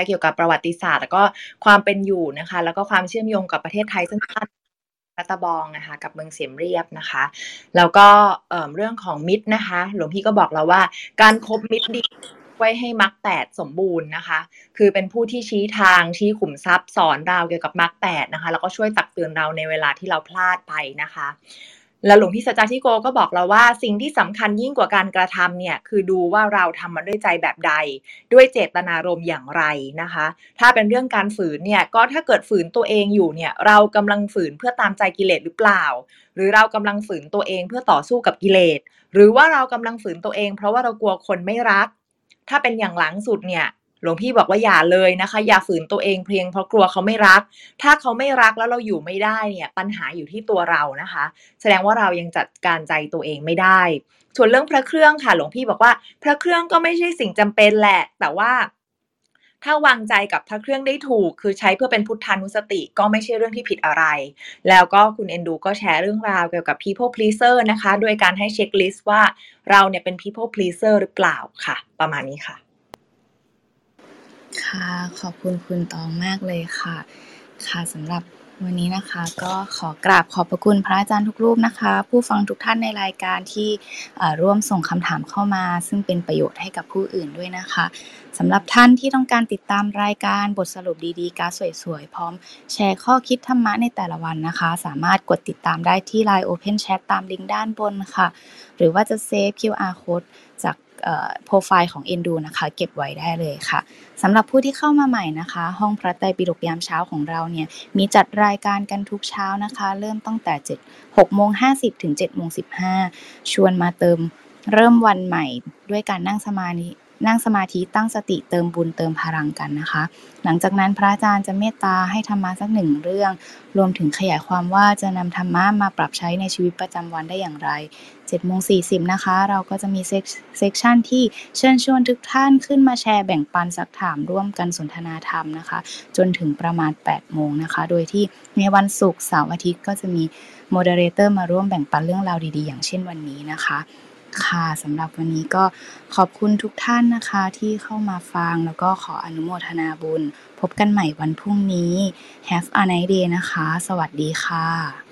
เกี่ยวกับประวัติศาสตร์ แล้วก็ความเป็นอยู่นะคะ แล้วก็ความเชื่อมโยงกับประเทศไทยซึ่งรัตบองนะคะกับเมืองเสียมเรียบนะคะ แล้วก็เรื่องของมิตรนะคะ หลวงพี่ก็บอกเราว่าการครบมิตรดี ไว้ให้มรรคแปดสมบูรณ์นะคะ คือเป็นผู้ที่ชี้ทางชี้ขุมทรัพย์สอนเราเกี่ยวกับมรรคแปดนะคะ แล้วก็ช่วยตักเตือนเราในเวลาที่เราพลาดไปนะคะแล้วหลวงพี่สัจจทิโกก็บอกเราว่าสิ่งที่สำคัญยิ่งกว่าการกระทำเนี่ยคือดูว่าเราทำมันด้วยใจแบบใด ด้วยเจตนารมณ์อย่างไรนะคะ ถ้าเป็นเรื่องการฝืนเนี่ยก็ถ้าเกิดฝืนตัวเองอยู่เนี่ยเรากำลังฝืนเพื่อตามใจกิเลสหรือเปล่า หรือเรากำลังฝืนตัวเองเพื่อต่อสู้กับกิเลสหรือว่าเรากำลังฝืนตัวเอง เพราะว่าเรากลัวคนไม่รัก ถ้าเป็นอย่างหลังสุดเนี่ยหลวงพี่บอกว่าอย่าเลยนะคะ อย่าฝืนตัวเองเพียงเพราะกลัวเขาไม่รัก ถ้าเขาไม่รักแล้วเราอยู่ไม่ได้เนี่ยปัญหาอยู่ที่ตัวเรานะคะ แสดงว่าเรายังจัดการใจตัวเองไม่ได้ ส่วนเรื่องพระเครื่องค่ะ หลวงพี่บอกว่า พระเครื่องก็ไม่ใช่สิ่งจำเป็นแหละ แต่ว่า ถ้าวางใจกับพระเครื่องได้ถูก คือใช้เพื่อเป็นพุทธานุสติก็ไม่ใช่เรื่องที่ผิดอะไร แล้วก็คุณเอนดูก็แชร์เรื่องราวเกี่ยวกับ people pleaser นะคะโดยการให้เช็คลิสต์ว่าเราเนี่ยเป็น people pleaser หรือเปล่าค่ะ ประมาณนี้ค่ะ ค่ะ ขอบคุณคุณตองมากเลยค่ะ ค่ะสำหรับ วันนี้นะคะก็ขอกราบขอบพระคุณพระอาจารย์ทุกรูปนะคะ ผู้ฟังทุกท่านในรายการที่ร่วมส่งคำถามเข้ามา ซึ่งเป็นประโยชน์ให้กับผู้อื่นด้วยนะคะสำหรับท่านที่ต้องการติดตามรายการบทสรุปดีๆ การสวยๆ พร้อมแชร์ข้อคิดธรรมะในแต่ละวันนะคะ สามารถกดติดตามได้ที่ Line Open Chat ตามลิงก์ด้านบนค่ะ หรือว่าจะเซฟ QR code จาก โปรไฟล์ของ Endu นะคะ เก็บไว้ได้เลยค่ะสำหรับผู้ที่เข้ามาใหม่นะคะ ห้องพระไตรปิฎกยามเช้าของเราเนี่ยมีจัดรายการกันทุกเช้านะคะ เริ่มตั้งแต่7 6โมง50ถึง7โมง15 ชวนมาเติมเริ่มวันใหม่ด้วยการนั่งสมาธิ นั่งสมาธิตั้งสติเติมบุญเติมพลังกันนะคะ หลังจากนั้นพระอาจารย์จะเมตตาให้ธรรมะสักหนึ่งเรื่อง รวมถึงขยายความว่าจะนำธรรมะมาปรับใช้ในชีวิตประจำวันได้อย่างไร7โมง40นะคะ เราก็จะมีเซกชันที่เชิญชวนทุกท่านขึ้นมาแชร์แบ่งปันสักถามร่วมกันสนทนาธรรมนะคะ จนถึงประมาณ8โมงนะคะ โดยที่ในวันศุกร์เสาร์อาทิตย์ก็จะมี moderator มาร่วมแบ่งปันเรื่องราวดีๆ อย่างเช่นวันนี้นะคะ ค่ะสำหรับวันนี้ก็ขอบคุณทุกท่านนะคะที่เข้ามาฟัง แล้วก็ขออนุโมทนาบุญ พบกันใหม่วันพรุ่งนี้ Have a nice day นะคะ สวัสดีค่ะ